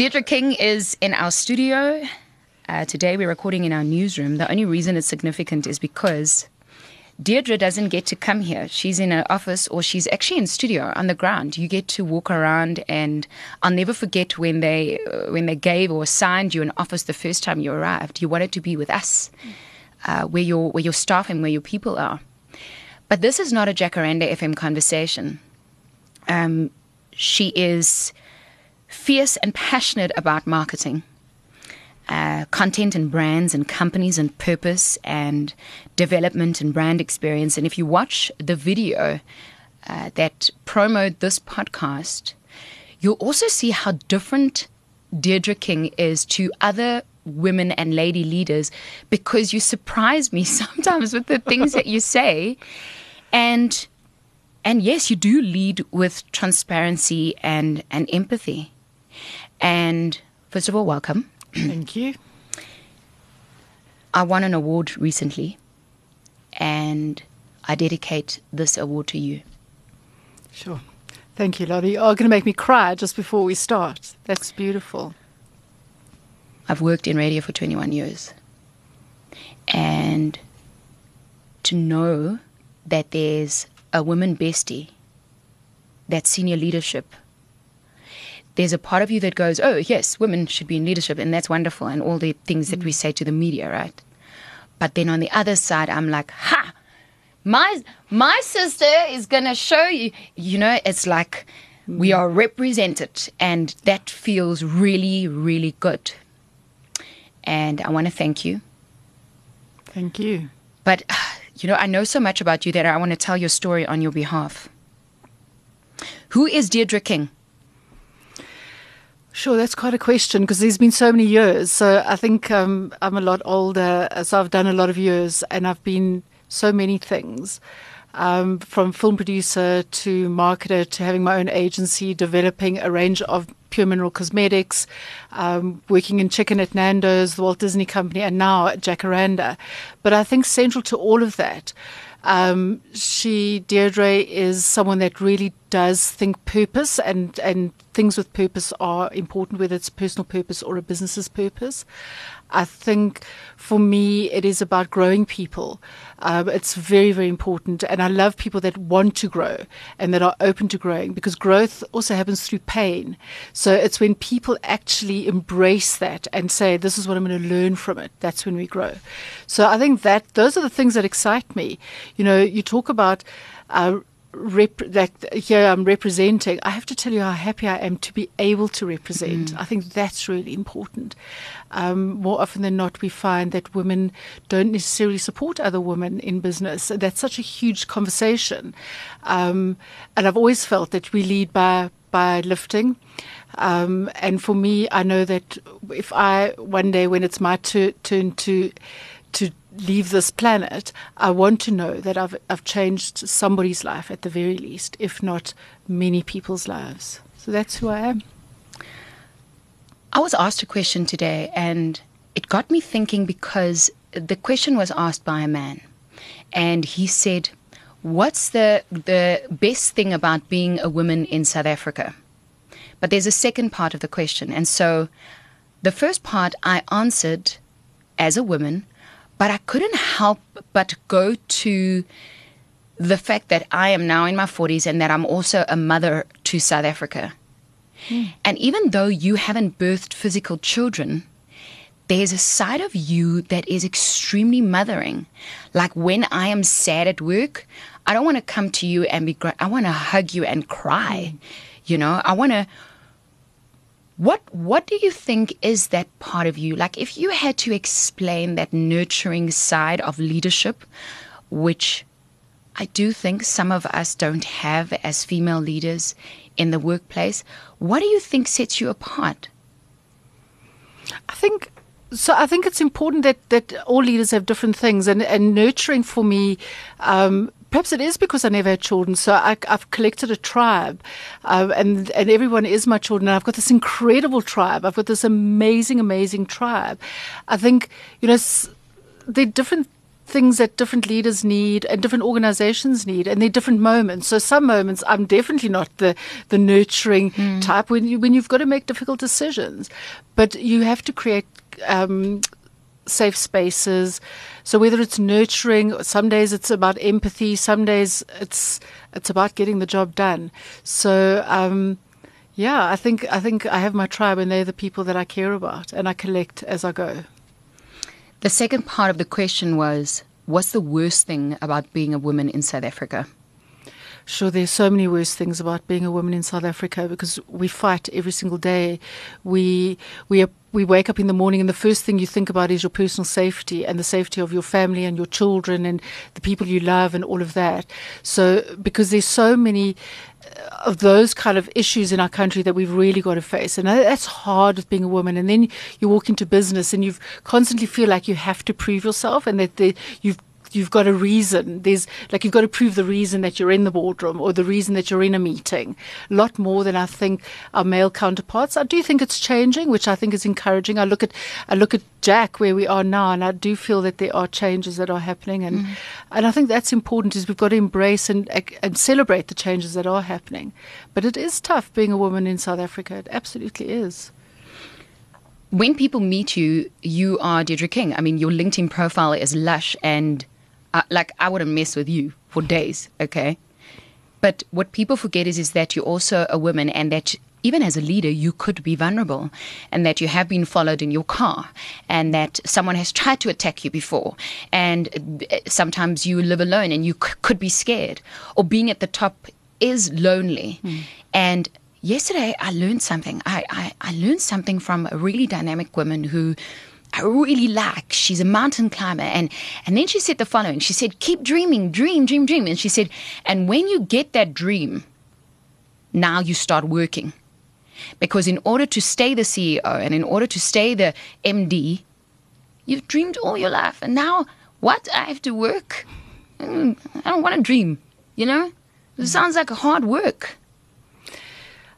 Deirdre King is in our studio. Uh, today we're recording in our newsroom. The only reason it's significant is because Deirdre doesn't get to come here. She's in an office or she's actually in studio on the ground. You get to walk around and I'll never forget when they uh, when they gave or assigned you an office the first time you arrived. You wanted to be with us, uh, where your where your staff and where your people are. But this is not a Jacaranda FM conversation. Um, she is fierce and passionate about marketing uh, content and brands and companies and purpose and development and brand experience. And if you watch the video uh, that promote this podcast, you'll also see how different Deirdre King is to other women and lady leaders because you surprise me sometimes with the things that you say. And and yes, you do lead with transparency and, and empathy. And first of all, welcome. Thank you. I won an award recently, and I dedicate this award to you. Sure. Thank you, Lottie. Oh, you are going to make me cry just before we start. That's beautiful. I've worked in radio for 21 years. And to know that there's a woman bestie, that senior leadership there's a part of you that goes, oh, yes, women should be in leadership, and that's wonderful, and all the things mm. that we say to the media, right? But then on the other side, I'm like, ha, my my sister is gonna show you. You know, it's like mm. we are represented, and that feels really, really good. And I want to thank you. Thank you. But you know, I know so much about you that I want to tell your story on your behalf. Who is Deirdre King? Sure, that's quite a question because there's been so many years. So I think um, I'm a lot older, so I've done a lot of years and I've been so many things. Um, from film producer to marketer to having my own agency, developing a range of pure mineral cosmetics, um, working in chicken at Nando's, the Walt Disney Company, and now at Jacaranda. But I think central to all of that um, she, Deirdre, is someone that really does think purpose, and, and things with purpose are important, whether it's personal purpose or a business's purpose. I think for me, it is about growing people. Um, it's very, very important. And I love people that want to grow and that are open to growing because growth also happens through pain. So it's when people actually embrace that and say, this is what I'm going to learn from it. That's when we grow. So I think that those are the things that excite me. You know, you talk about uh, rep- that here I'm representing, I have to tell you how happy I am to be able to represent. Mm. I think that's really important. Um, more often than not, we find that women don't necessarily support other women in business. That's such a huge conversation. Um, and I've always felt that we lead by by lifting. Um, and for me, I know that if I one day when it's my tur- turn to to leave this planet, I want to know that I've, I've changed somebody's life at the very least, if not many people's lives. So that's who I am. I was asked a question today, and it got me thinking because the question was asked by a man, and he said, What's the, the best thing about being a woman in South Africa? But there's a second part of the question. And so the first part I answered as a woman but I couldn't help but go to the fact that I am now in my 40s and that I'm also a mother to South Africa. Mm. And even though you haven't birthed physical children, there's a side of you that is extremely mothering. Like when I am sad at work, I don't want to come to you and be, I want to hug you and cry. Mm. You know, I want to what what do you think is that part of you? Like if you had to explain that nurturing side of leadership, which I do think some of us don't have as female leaders in the workplace, what do you think sets you apart? I think so I think it's important that, that all leaders have different things, and, and nurturing for me um, perhaps it is because I never had children. So I, have collected a tribe, uh, and and everyone is my children. And I've got this incredible tribe. I've got this amazing, amazing tribe. I think you know there are different things that different leaders need and different organizations need, and they're different moments. So some moments I'm definitely not the the nurturing mm. type when you when you've got to make difficult decisions, but you have to create. Um, safe spaces. So whether it's nurturing, some days it's about empathy, some days it's it's about getting the job done. So um, yeah, I think I think I have my tribe, and they're the people that I care about, and I collect as I go. The second part of the question was, what's the worst thing about being a woman in South Africa? Sure, there's so many worse things about being a woman in South Africa because we fight every single day. We we are, we wake up in the morning and the first thing you think about is your personal safety and the safety of your family and your children and the people you love and all of that. So because there's so many uh, of those kind of issues in our country that we've really got to face. And that's hard with being a woman. And then you walk into business and you constantly feel like you have to prove yourself and that the, you've you've got a reason. There's like you've got to prove the reason that you're in the boardroom or the reason that you're in a meeting. A lot more than I think our male counterparts. I do think it's changing, which I think is encouraging. I look at I look at Jack where we are now, and I do feel that there are changes that are happening, and mm. and I think that's important. Is we've got to embrace and and celebrate the changes that are happening. But it is tough being a woman in South Africa. It absolutely is when people meet you, you are Deirdre King. I mean, your LinkedIn profile is lush and uh, like I wouldn't mess with you for days, okay? But what people forget is is that you're also a woman and that even as a leader, you could be vulnerable and that you have been followed in your car and that someone has tried to attack you before. And uh, sometimes you live alone and you c- could be scared. Or being at the top is lonely. Mm. And yesterday I learned something. I, I, I learned something from a really dynamic woman who I really like. She's a mountain climber. And, and then she said the following She said, Keep dreaming, dream, dream, dream. And she said, And when you get that dream, now you start working. Because in order to stay the CEO and in order to stay the MD, you've dreamed all your life. And now, what? I have to work? Mm, I don't want to dream, you know? It sounds like hard work.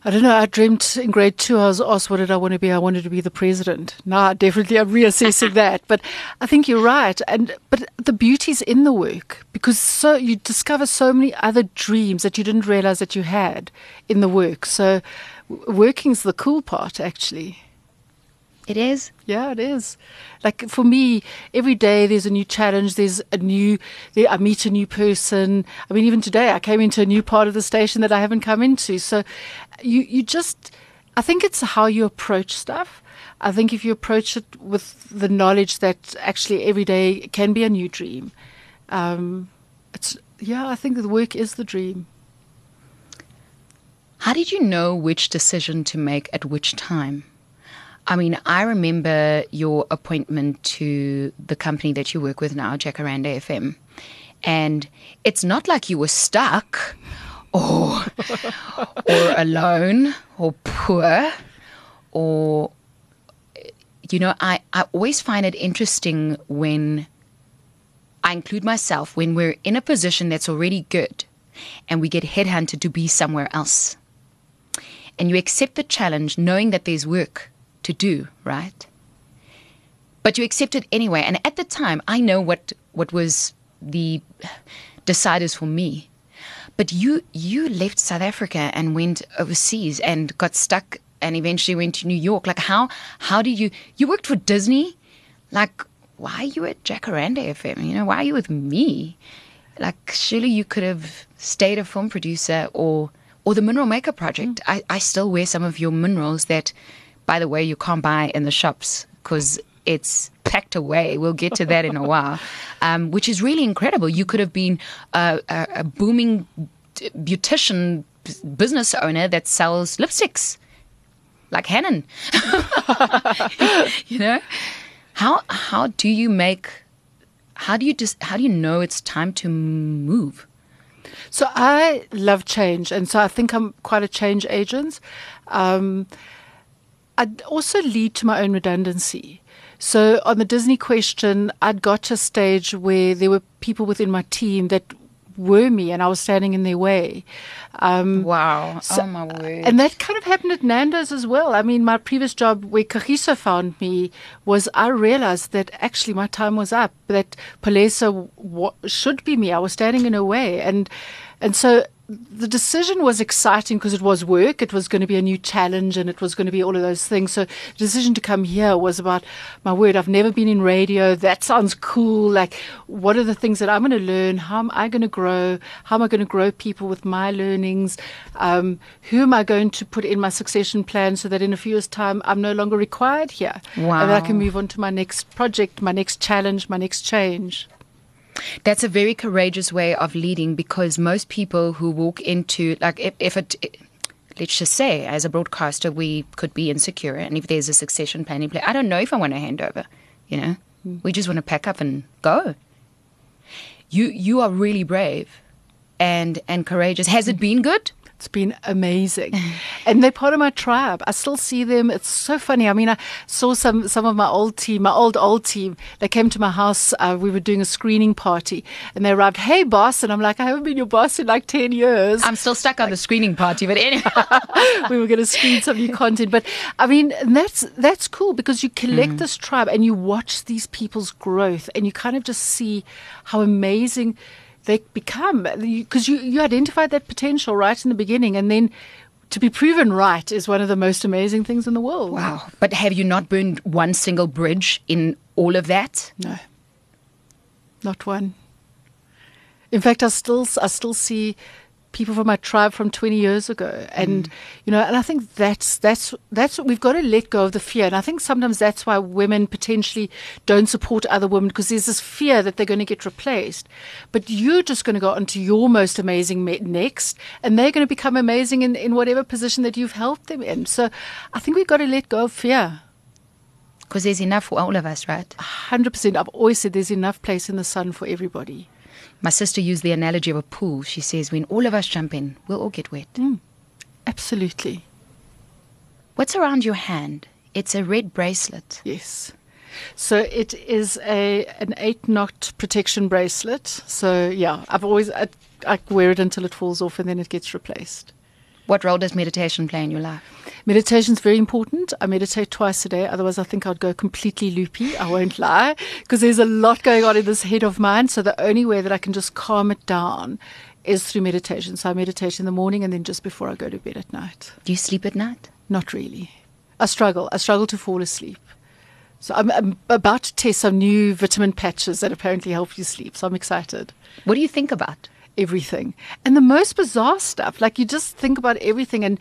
I don't know. I dreamt in grade two. I was asked, "What did I want to be?" I wanted to be the president. Now, definitely, I'm reassessing that. But I think you're right. And but the beauty's in the work because so you discover so many other dreams that you didn't realize that you had in the work. So, working's the cool part, actually. It is? Yeah, it is. Like for me, every day there's a new challenge. There's a new, there, I meet a new person. I mean, even today I came into a new part of the station that I haven't come into. So you, you just, I think it's how you approach stuff. I think if you approach it with the knowledge that actually every day can be a new dream, um, it's, yeah, I think the work is the dream. How did you know which decision to make at which time? I mean, I remember your appointment to the company that you work with now, Jacaranda FM. And it's not like you were stuck or or alone or poor or you know, I, I always find it interesting when I include myself when we're in a position that's already good and we get headhunted to be somewhere else. And you accept the challenge knowing that there's work to do, right? But you accept it anyway. And at the time, I know what what was the deciders for me. But you you left South Africa and went overseas and got stuck and eventually went to New York. Like how how did you you worked for Disney? Like why are you at Jacaranda FM? You know, why are you with me? Like surely you could have stayed a film producer or or the Mineral Maker Project. Mm. I, I still wear some of your minerals that by the way, you can't buy in the shops because it's packed away. We'll get to that in a while, um, which is really incredible. You could have been a, a, a booming beautician business owner that sells lipsticks, like Hannon. you know, how how do you make? How do you just? How do you know it's time to move? So I love change, and so I think I'm quite a change agent. Um, I'd also lead to my own redundancy. So on the Disney question, I'd got to a stage where there were people within my team that were me and I was standing in their way. Um, wow. So, oh, my word. And that kind of happened at Nando's as well. I mean, my previous job where Kagiso found me was I realized that actually my time was up, that Palesa w- should be me. I was standing in her way. And, and so the decision was exciting because it was work. It was going to be a new challenge and it was going to be all of those things. So the decision to come here was about my word. I've never been in radio. That sounds cool. Like, what are the things that I'm going to learn? How am I going to grow? How am I going to grow people with my learnings? Um, who am I going to put in my succession plan so that in a few years' time I'm no longer required here? Wow. And I can move on to my next project, my next challenge, my next change. That's a very courageous way of leading because most people who walk into, like, if, if it, let's just say, as a broadcaster, we could be insecure, and if there's a succession planning play, I don't know if I want to hand over. You know, mm. we just want to pack up and go. You you are really brave, and and courageous. Has it been good? It's been amazing. and they're part of my tribe. I still see them. It's so funny. I mean, I saw some, some of my old team, my old, old team. They came to my house. Uh, we were doing a screening party and they arrived, Hey, boss. And I'm like, I haven't been your boss in like 10 years. I'm still stuck on the screening party, but anyway. we were going to screen some new content. But I mean, that's, that's cool because you collect mm. this tribe and you watch these people's growth and you kind of just see how amazing they become because you, you identified that potential right in the beginning and then to be proven right is one of the most amazing things in the world. Wow. But have you not burned one single bridge in all of that? No. Not one. In fact, I still I still see people from my tribe from 20 years ago. And mm. you know and i think that's that's that's what we've got to let go of the fear. And i think sometimes that's why women potentially don't support other women because there's this fear that they're going to get replaced. But you're just going to go on to your most amazing next and they're going to become amazing in, in whatever position that you've helped them in. So i think we've got to let go of fear. Because there's enough for all of us right? 100% i've always said there's enough place in the sun for everybody my sister used the analogy of a pool. She says, when all of us jump in, we'll all get wet. Mm, absolutely. What's around your hand? It's a red bracelet. Yes. So it is a an eight knot protection bracelet. So yeah, I've always I, I wear it until it falls off and then it gets replaced. What role does meditation play in your life? Meditation is very important. I meditate twice a day. Otherwise, I think I'd go completely loopy. I won't lie because there's a lot going on in this head of mine. So the only way that I can just calm it down is through meditation. So I meditate in the morning and then just before I go to bed at night. Do you sleep at night? Not really. I struggle. I struggle to fall asleep. So I'm, I'm, about to test some new vitamin patches that apparently help you sleep. So I'm excited. What do you think about? everything and the most bizarre stuff. Like you just think about everything and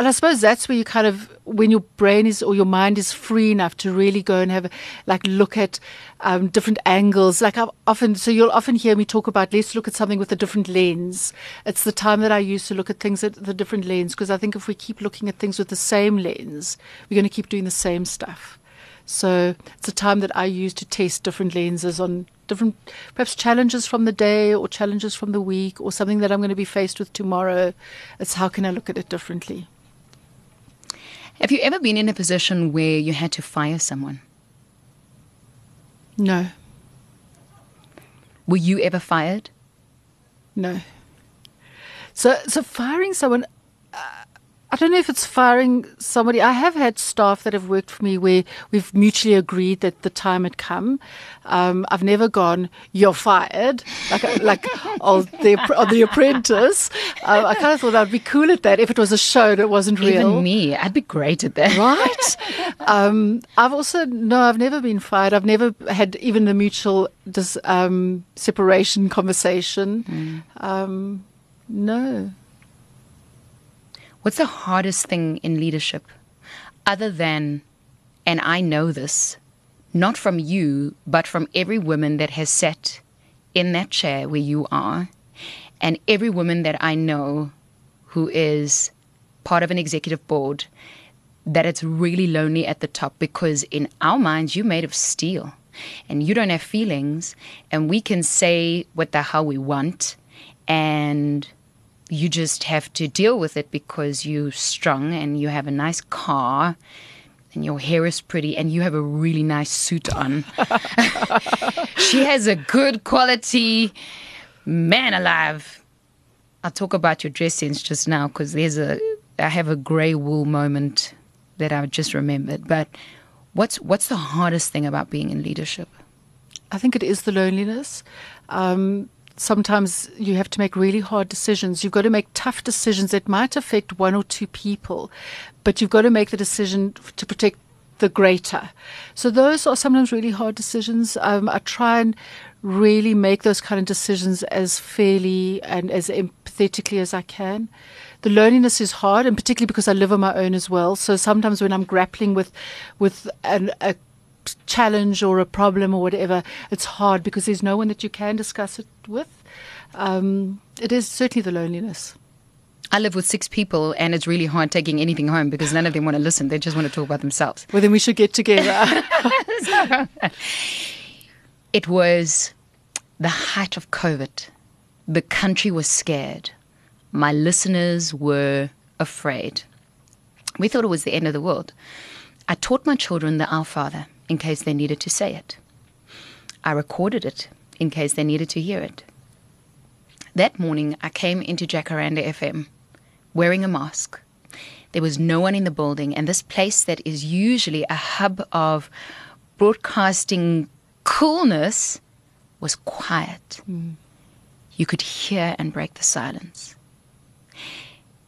and I suppose that's where you kind of, when your brain is or your mind is free enough to really go and have, like, look at um, different angles. Like, I've often, so you'll often hear me talk about let's look at something with a different lens. It's the time that I use to look at things at the different lens because I think if we keep looking at things with the same lens, we're going to keep doing the same stuff. So it's a time that I use to test different lenses on different, perhaps challenges from the day or challenges from the week or something that I'm going to be faced with tomorrow. It's how can I look at it differently? Have you ever been in a position where you had to fire someone? No. Were you ever fired? No. So, so firing someone, don't know if it's firing somebody. I have had staff that have worked for me where we've mutually agreed that the time had come. Um, I've never gone, you're fired, like like on the, on the Apprentice. Uh, I kind of thought I'd be cool at that if it was a show that wasn't real. Even me, I'd be great at that. Right? Um, I've also, no, I've never been fired. I've never had even the mutual dis, um, separation conversation. Mm. no. What's the hardest thing in leadership other than, and I know this, not from you, but from every woman that has sat in that chair where you are, and every woman that I know who is part of an executive board, that it's really lonely at the top because in our minds, you're made of steel and you don't have feelings, and we can say what the hell we want and you just have to deal with it because you're strong and you have a nice car and your hair is pretty and you have a really nice suit on. she has a good quality Man alive. I'll talk about your dress sense just now because there's a I have a grey wool moment that I just remembered. But what's what's the hardest thing about being in leadership? I think it is the loneliness. Um, sometimes you have to make really hard decisions. You've got to make tough decisions that might affect one or two people, but you've got to make the decision to protect the greater. So those are sometimes really hard decisions. Um, I try and really make those kind of decisions as fairly and as empathetically as I can. The loneliness is hard, and particularly because I live on my own as well. So sometimes when I'm grappling with with an, a challenge or a problem or whatever, it's hard because there's no one that you can discuss it with. Um, it is certainly the loneliness. I live with six people, and it's really hard taking anything home because none of them want to listen. They just want to talk about themselves. Well, then we should get together. it was the height of COVID. The country was scared. My listeners were afraid. We thought it was the end of the world. I taught my children the Our Father in case they needed to say it. I recorded it in case they needed to hear it. That morning, I came into Jacaranda FM wearing a mask. There was no one in the building, and this place that is usually a hub of broadcasting coolness was quiet. Mm. You could hear and break the silence.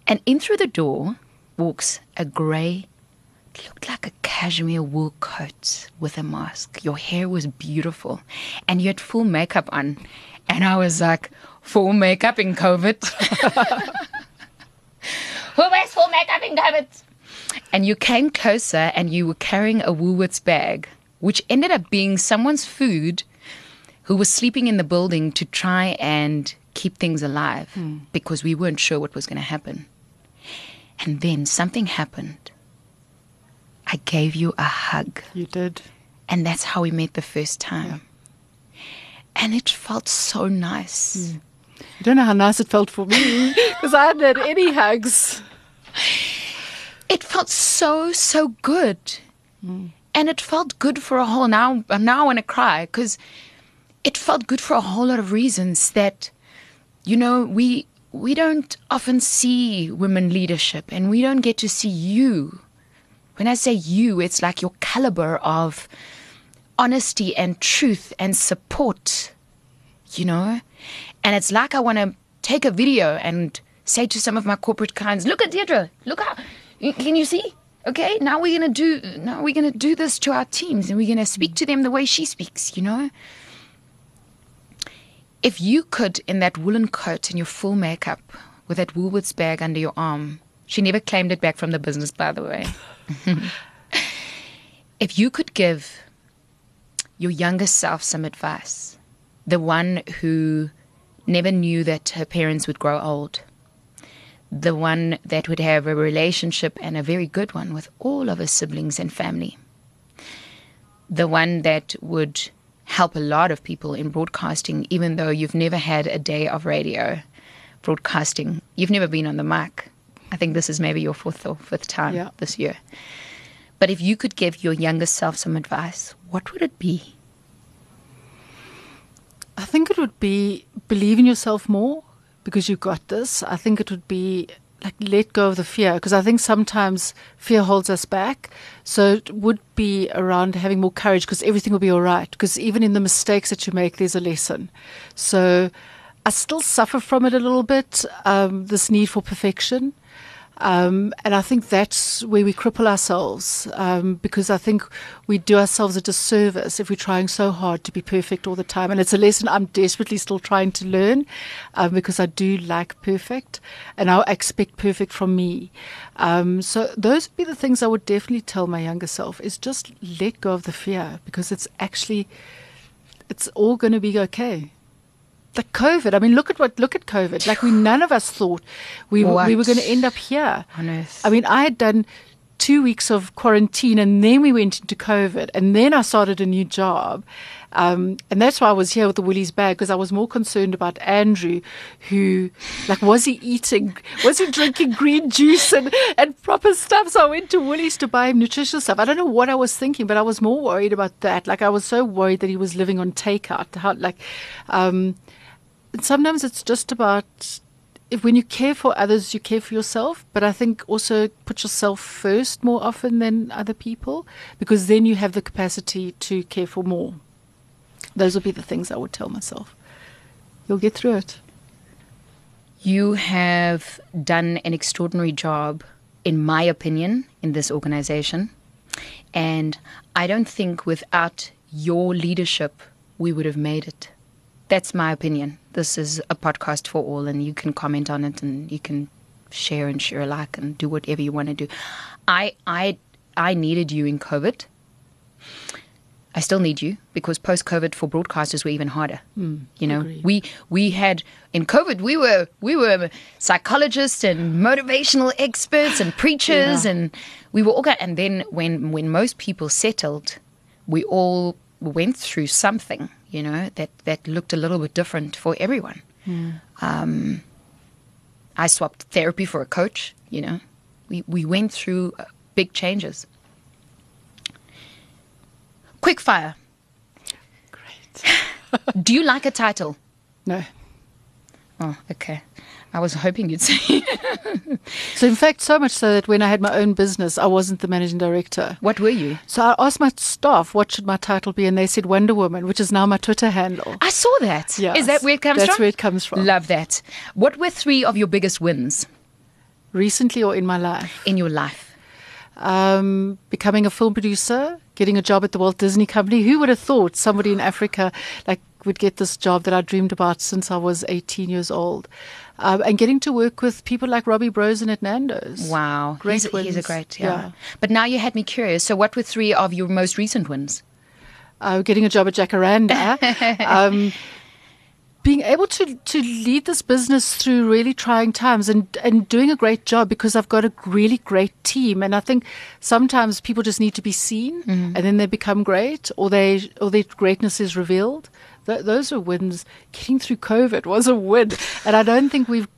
And in through the door walks a grey, looked like a cashmere wool coat with a mask. Your hair was beautiful, and you had full makeup on. And I was like, full makeup in COVID. Who wears full makeup in COVID? And you came closer and you were carrying a Woolworths bag, which ended up being someone's food who was sleeping in the building to try and keep things alive mm. because we weren't sure what was going to happen. And then something happened. I gave you a hug. You did. And that's how we met the first time. Yeah. And it felt so nice. Mm. You don't know how nice it felt for me because I hadn't had any hugs. It felt so, so good. Mm. And it felt good for a whole now now I want to cry because it felt good for a whole lot of reasons that you know we we don't often see women leadership and we don't get to see you when i say you it's like your caliber of honesty and truth and support you know? And it's like i want to take a video and say to some of my corporate clients look at deirdre look how can you see? Okay now we're to do now we're to do this to our teams and we're to speak to them the way she speaks you know? If you could, in that woolen coat and your full makeup, with that Woolworths bag under your arm, she never claimed it back from the business, by the way. if you could give your younger self some advice, the one who never knew that her parents would grow old, the one that would have a relationship and a very good one with all of her siblings and family, the one that would help a lot of people in broadcasting, even though you've never had a day of radio broadcasting. You've never been on the mic. I think this is maybe your fourth or fifth time yeah. this year. But if you could give your younger self some advice, what would it be? I think it would be believe in yourself more because you got this. I think it would be like let go of the fear because I think sometimes fear holds us back. So it would be around having more courage because everything will be all right. Because even in the mistakes that you make, there's a lesson. So I still suffer from it a little bit. Um, this need for perfection. Um, and I think that's where we cripple ourselves um, because I think we do ourselves a disservice if we're trying so hard to be perfect all the time. And it's a lesson I'm desperately still trying to learn um, because I do like perfect and I expect perfect from me. Um, so those would be the things I would definitely tell my younger self is just let go of the fear because it's actually, it's all going to be okay the COVID. I mean, look at what look at COVID. Like we none of us thought we were, we were going to end up here. I mean, I had done two weeks of quarantine, and then we went into COVID, and then I started a new job. Um, and that's why I was here with the Woolies bag because I was more concerned about Andrew, who, like, was he eating, was he drinking green juice and, and proper stuff? So I went to Woolies to buy him nutritious stuff. I don't know what I was thinking, but I was more worried about that. Like, I was so worried that he was living on takeout. How, like, um, sometimes it's just about if when you care for others, you care for yourself. But I think also put yourself first more often than other people, because then you have the capacity to care for more. Those would be the things I would tell myself. You'll get through it. You have done an extraordinary job, in my opinion, in this organization. And I don't think without your leadership, we would have made it. That's my opinion. This is a podcast for all, and you can comment on it and you can share and share alike and do whatever you want to do. I, I, I needed you in COVID. I still need you because post COVID for broadcasters were even harder. Mm, you know, agreed. we we had in COVID we were we were psychologists and motivational experts and preachers Yeah. and we were all and then when when most people settled, we all went through something. You know that that looked a little bit different for everyone. Um, I swapped therapy for a coach. You know, we we went through uh, big changes. Quick fire. Great. Do you like a title? No. Oh, okay. I was hoping you'd say. So, in fact, so much so that when I had my own business, I wasn't the managing director. what were you? So I asked my staff what should my title be, and they said Wonder Woman, which is now my Twitter handle. I saw that. Yeah, Is that where it comes that's from? That's where it comes from. Love that. What were three of your biggest wins Recently or in my life, in your life? um, becoming a film producer, getting a job at the Walt Disney Company. Who would have thought somebody in Africa like would get this job that I dreamed about since I was 18 years old, um, and getting to work with people like Robbie Brozin at Nando's. Wow. Great he's, he's a great, yeah. Yeah. But now you had me curious. So, what were three of your most recent wins? uh, getting a job at Jacaranda, um, being able to to lead this business through really trying times and and doing a great job because I've got a really great team. And I think sometimes people just need to be seen, and then they become great, or they or their greatness is revealed. Th- those are wins. Getting through COVID was a win, and I don't think we've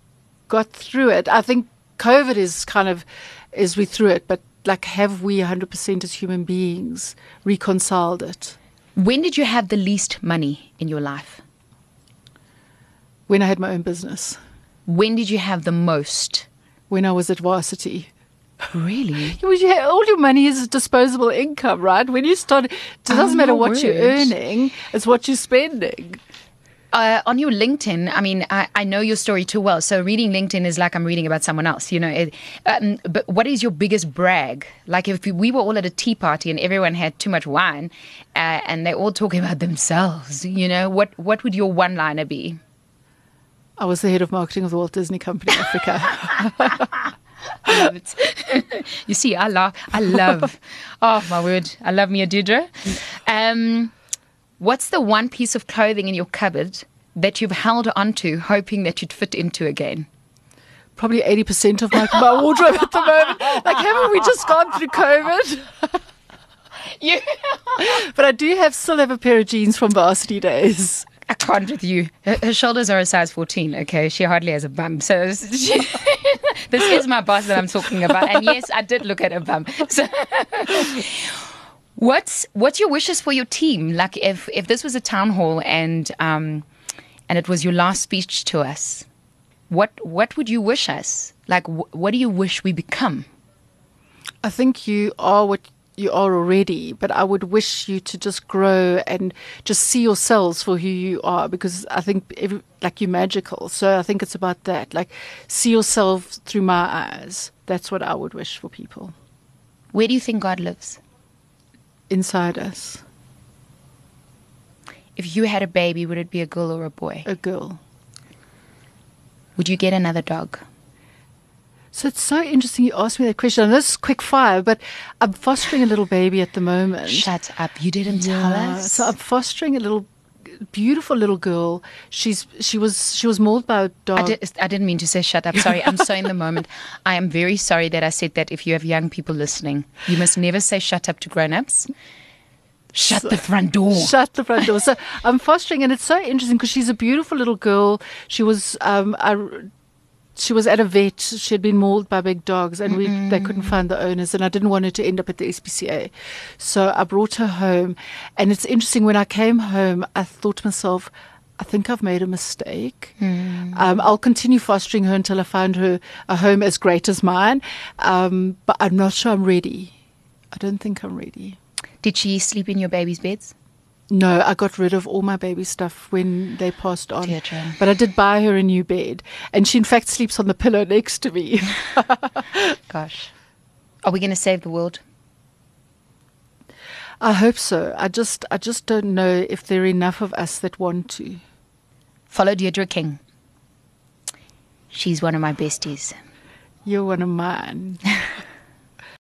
got through it. I think COVID is kind of is we through it, but like have we 100% as human beings reconciled it? When did you have the least money in your life? when I had my own business, When did you have the most? when I was at varsity. Really? You- All your money is disposable income, right? When you start, it doesn't Oh, matter what you're earning, it's what you're spending. Uh, on your LinkedIn, I mean, I, I know your story too well. So reading LinkedIn is like I'm reading about someone else, you know. It, um, but what is your biggest brag? Like if we were all at a tea party and everyone had too much wine, uh, and they're all talking about themselves, you know, what what would your one liner be? I was the head of marketing of the Walt Disney Company Africa. I love it. you see, I love, I love. Oh my word, I love me a Deirdre. Um, what's the one piece of clothing in your cupboard that you've held onto, hoping that you'd fit into again? Probably 80% of my, my wardrobe at the moment. Like, haven't we just gone through COVID? You. But I do have still have a pair of jeans from varsity days. I can't with you. Her, her shoulders are a size 14, okay? She hardly has a bum. So she, this is my boss that I'm talking about. And yes, I did look at her bum. So what's what's your wishes for your team? Like if if this was a town hall and um and it was your last speech to us, what what would you wish us? Like wh- what do you wish we become? I think you are what you are already, but I would wish you to just grow and just see yourselves for who you are because I think every, like you're magical. So I think it's about that. Like see yourself through my eyes. That's what I would wish for people Where do you think God lives? inside us. If you had a baby, would it be a girl or a boy? A girl. Would you get another dog? So it's so interesting you asked me that question. And this is quick fire, but I'm fostering a little baby at the moment. Shut up. You didn't tell Yeah, us. So I'm fostering a little beautiful little girl. She's she was she was mauled by a dog. I, did, I didn't mean to say shut up. Sorry, I'm so in the moment. I am very sorry that I said that. If you have young people listening, you must never say shut up to grown-ups. Shut the front door. Shut the front door. So I'm fostering, and it's so interesting because she's a beautiful little girl. She was, um, I, she was at a vet. She had been mauled by big dogs, and we they couldn't find the owners. And I didn't want her to end up at the SPCA, so I brought her home. And it's interesting when I came home, I thought to myself, I think I've made a mistake. Hmm. Um, I'll continue fostering her until I find her a home as great as mine. Um, but I'm not sure I'm ready. I don't think I'm ready. Did she sleep in your baby's beds? No, I got rid of all my baby stuff when they passed on. Deirdre. But I did buy her a new bed. And she, in fact, sleeps on the pillow next to me. Gosh. Are we going to save the world? I hope so. I just, I just don't know if there are enough of us that want to. Follow Deirdre King. She's one of my besties. You're one of mine.